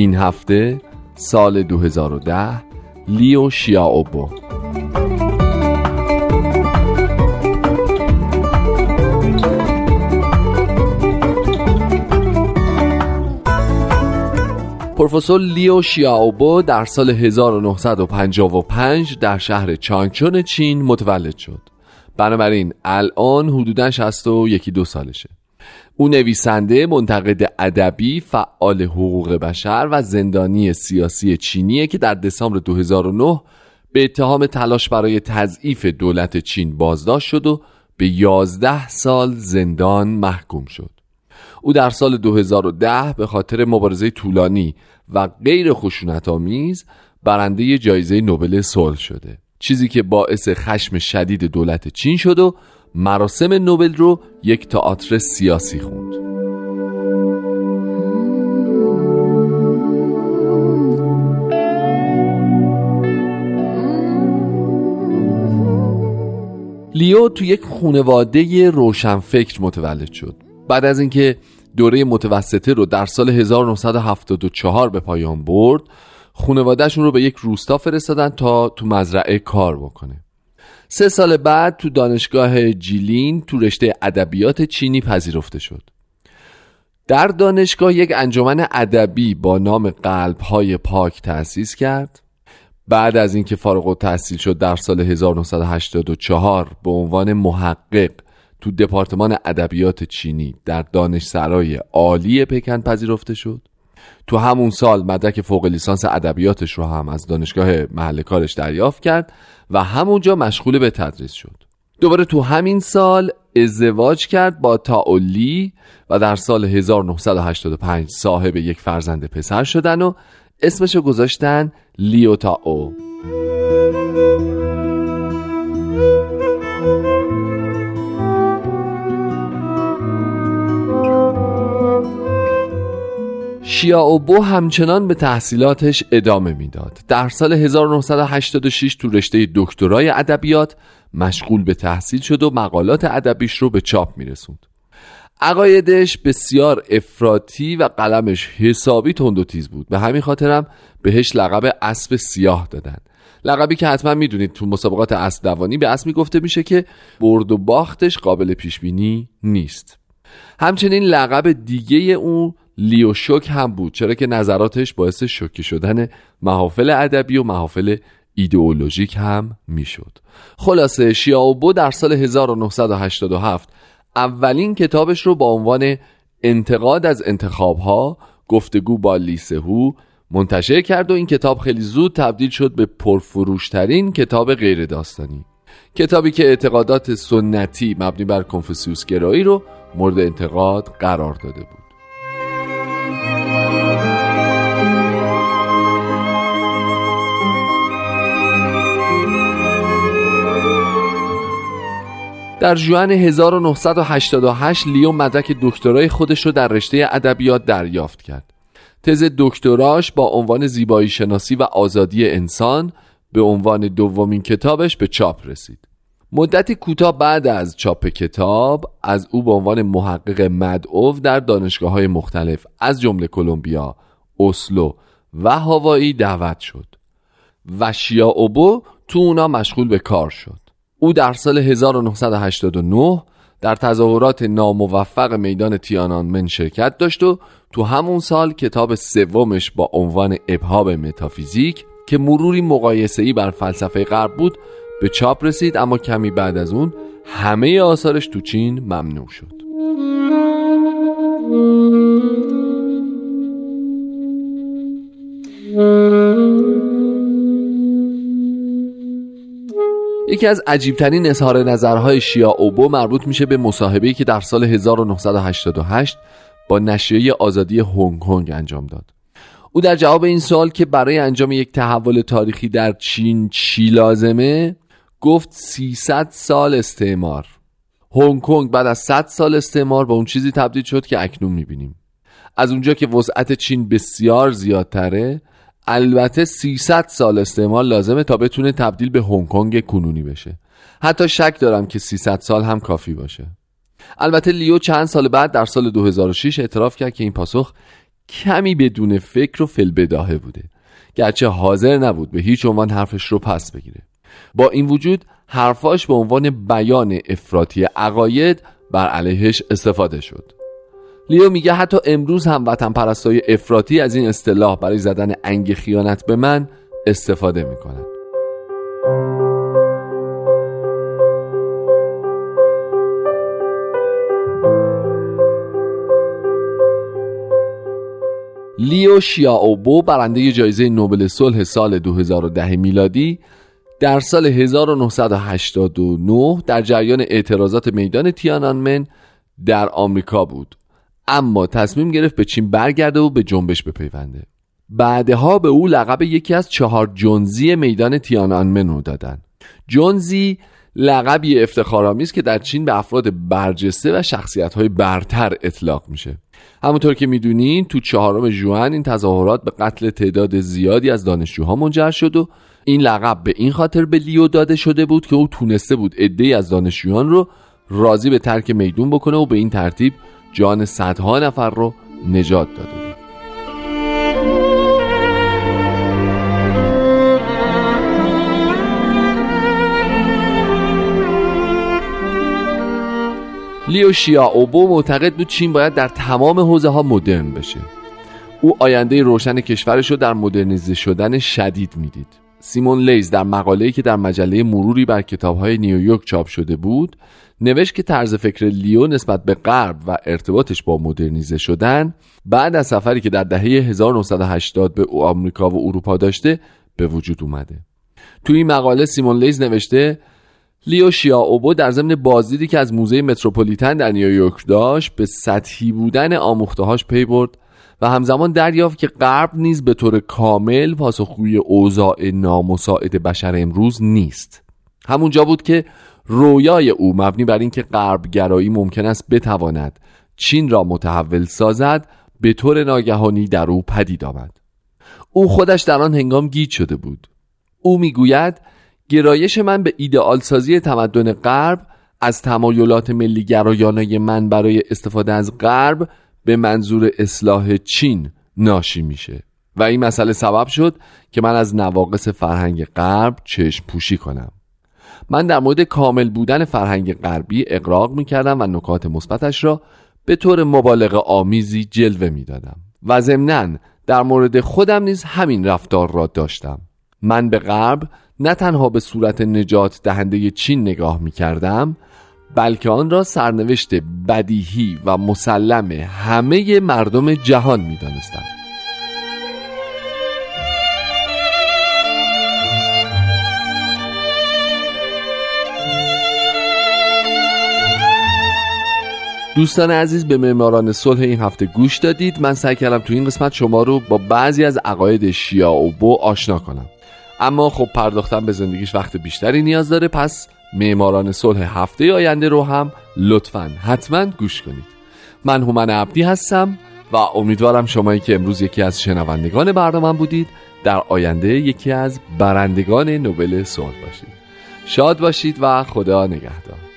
این هفته سال 2010 لیو شیاوبو. پروفسور لیو شیاوبو در سال 1955 در شهر چانگچون چین متولد شد. بنابراین الان حدودا 61 دو سالشه. او نویسنده منتقد ادبی فعال حقوق بشر و زندانی سیاسی چینیه که در دسامبر 2009 به اتهام تلاش برای تضعیف دولت چین بازداشت شد و به 11 سال زندان محکوم شد. او در سال 2010 به خاطر مبارزه طولانی و غیر خشونت آمیز برنده جایزه نوبل صلح شده چیزی که باعث خشم شدید دولت چین شد و مراسم نوبل رو یک تئاتر سیاسی خوند. لیو تو یک خونواده روشنفکر متولد شد. بعد از اینکه دوره متوسطه رو در سال 1974 به پایان برد خونوادهشون رو به یک روستا فرستادن تا تو مزرعه کار بکنه. سه سال بعد تو دانشگاه جیلین تو رشته ادبیات چینی پذیرفته شد. در دانشگاه یک انجمن ادبی با نام قلب های پاک تأسیس کرد. بعد از اینکه فارغ و تحصیل شد در سال 1984 به عنوان محقق تو دپارتمان ادبیات چینی در دانشسرای عالی پکن پذیرفته شد. تو همون سال مدرک فوق لیسانس ادبیاتش رو هم از دانشگاه محل کارش دریافت کرد و همونجا مشغول به تدریس شد. دوباره تو همین سال ازدواج کرد با تاولی و در سال 1985 صاحب یک فرزند پسر شدن و اسمشو گذاشتن لیو تاو. شیاوبو همچنان به تحصیلاتش ادامه می‌داد. در سال 1986 تو رشته دکترای ادبیات مشغول به تحصیل شد و مقالات ادبیش رو به چاپ میرسوند. عقایدش بسیار افراطی و قلمش حسابی تند و تیز بود به همین خاطرم بهش لقب اسب سیاه دادن لقبی که حتما می‌دونید تو مسابقات اسب دوانی به اسبی گفته میشه که برد و باختش قابل پیش بینی نیست همچنین لقب دیگه اون لیو شوک هم بود چرا که نظراتش باعث شوکه شدن محافل ادبی و محافل ایدئولوژیک هم می‌شد. خلاصه شیاوبو در سال 1987 اولین کتابش رو با عنوان انتقاد از انتخابها گفتگو با لیسهو منتشر کرد و این کتاب خیلی زود تبدیل شد به پرفروشترین کتاب غیر داستانی کتابی که اعتقادات سنتی مبنی بر کنفوسیوس گرایی رو مورد انتقاد قرار داده بود. در جوان 1988 لیو مدرک دکترای خودش رو در رشته ادبیات دریافت کرد. تز دکتراش با عنوان زیبایی شناسی و آزادی انسان به عنوان دومین کتابش به چاپ رسید. مدتی کوتاه بعد از چاپ کتاب از او به عنوان محقق مدعو در دانشگاه های مختلف از جمله کلمبیا، اسلو و هاوایی دعوت شد و شیا اوبو تو اونا مشغول به کار شد. او در سال 1989 در تظاهرات ناموفق میدان تیانانمن شرکت داشت و تو همون سال کتاب سومش با عنوان ابهاب متافیزیک که مروری مقایسه‌ای بر فلسفه غرب بود به چاپ رسید اما کمی بعد از اون همه آثارش تو چین ممنوع شد. یکی از عجیبترین اظهار نظرهای شیا اوبو مربوط میشه به مصاحبه‌ای که در سال 1988 با نشریه آزادی هنگ کنگ انجام داد. او در جواب این سوال که برای انجام یک تحول تاریخی در چین چی لازمه؟ گفت 300 سال استعمار. هنگ کنگ بعد از 100 سال استعمار به اون چیزی تبدیل شد که اکنون می‌بینیم. از اونجا که وسعت چین بسیار زیادتره البته 300 سال استعمال لازمه تا بتونه تبدیل به هنگ کنگ کنونی بشه. حتی شک دارم که 300 سال هم کافی باشه. البته لیو چند سال بعد در سال 2006 اعتراف کرد که این پاسخ کمی بدون فکر و فلبداهه بوده. گرچه حاضر نبود به هیچ عنوان حرفش رو پس بگیره. با این وجود حرفاش به عنوان بیان افراطی عقاید بر علیهش استفاده شد. لیو میگه حتی امروز هم وطن پرستای افراطی از این اصطلاح برای زدن انگ خیانت به من استفاده می‌کنن. لیو شیاوبو برنده جایزه نوبل صلح سال 2010 میلادی در سال 1989 در جریان اعتراضات میدان تیانانمن در آمریکا بود. اما تصمیم گرفت به چین برگرده و به جنبش بپیونده. بعدها به او لقب یکی از چهار جنزی میدان تیانانمن رو دادن. جنزی لقبی افتخارآمیز که در چین به افراد برجسته و شخصیت های برتر اطلاق میشه. همونطور که می‌دونین تو چهارم جوان این تظاهرات به قتل تعداد زیادی از دانشجوها منجر شد و این لقب به این خاطر به لیو داده شده بود که او تونسته بود عدهای از دانشجویان رو راضی به ترک میدون بکنه و به این ترتیب جان صدها نفر رو نجات داده بود. لیو شیا اوبو معتقد بود چین باید در تمام حوزه ها مدرن بشه. او آینده روشن کشورش رو در مدرنیزه شدن شدید می‌دید. سیمون لیز در مقاله‌ای که در مجله مروری بر کتاب‌های نیویورک چاپ شده بود نوشت که طرز فکر لیو نسبت به غرب و ارتباطش با مدرنیزه شدن بعد از سفری که در دهه 1980 به آمریکا و اروپا داشته به وجود اومده. توی این مقاله سیمون لیز نوشته لیو شیا اوبو در ضمن بازدیدی که از موزه متروپولیتن در نیویورک داشت به سطحی بودن آموختهاش پی برد و همزمان دریافت که غرب نیز به طور کامل پاسخگوی اوضاع نامساعد بشر امروز نیست. همونجا بود که رویای او مبنی بر اینکه غرب گرایی ممکن است بتواند چین را متحول سازد به طور ناگهانی در او پدید آمد. او خودش در آن هنگام گیج شده بود. او می‌گوید گرایش من به ایدئال سازی تمدن غرب از تمایلات ملی گرایانه من برای استفاده از غرب به منظور اصلاح چین ناشی میشه و این مسئله سبب شد که من از نواقص فرهنگ غرب چشم پوشی کنم. من در مورد کامل بودن فرهنگ غربی اقراق می‌کردم و نکات مثبتش را به طور مبالغه آمیزی جلوه می‌دادم و ضمنا در مورد خودم نیز همین رفتار را داشتم من به غرب نه تنها به صورت نجات دهنده چین نگاه می کردم بلکه آن را سرنوشت بدیهی و مسلم همه مردم جهان می دانستم. دوستان عزیز به معماران صلح این هفته گوش دادید. من سعی کردم تو این قسمت شما رو با بعضی از عقاید شیعه و بو آشنا کنم. اما خب پرداختن به زندگیش وقت بیشتری نیاز داره. پس معماران صلح هفته آینده رو هم لطفا حتما گوش کنید. من هومن عبدی هستم و امیدوارم شمایی که امروز یکی از شنوندگان برنامه بودید در آینده یکی از برندگان نوبل صلح باشید. شاد باشید و خدا نگهدار.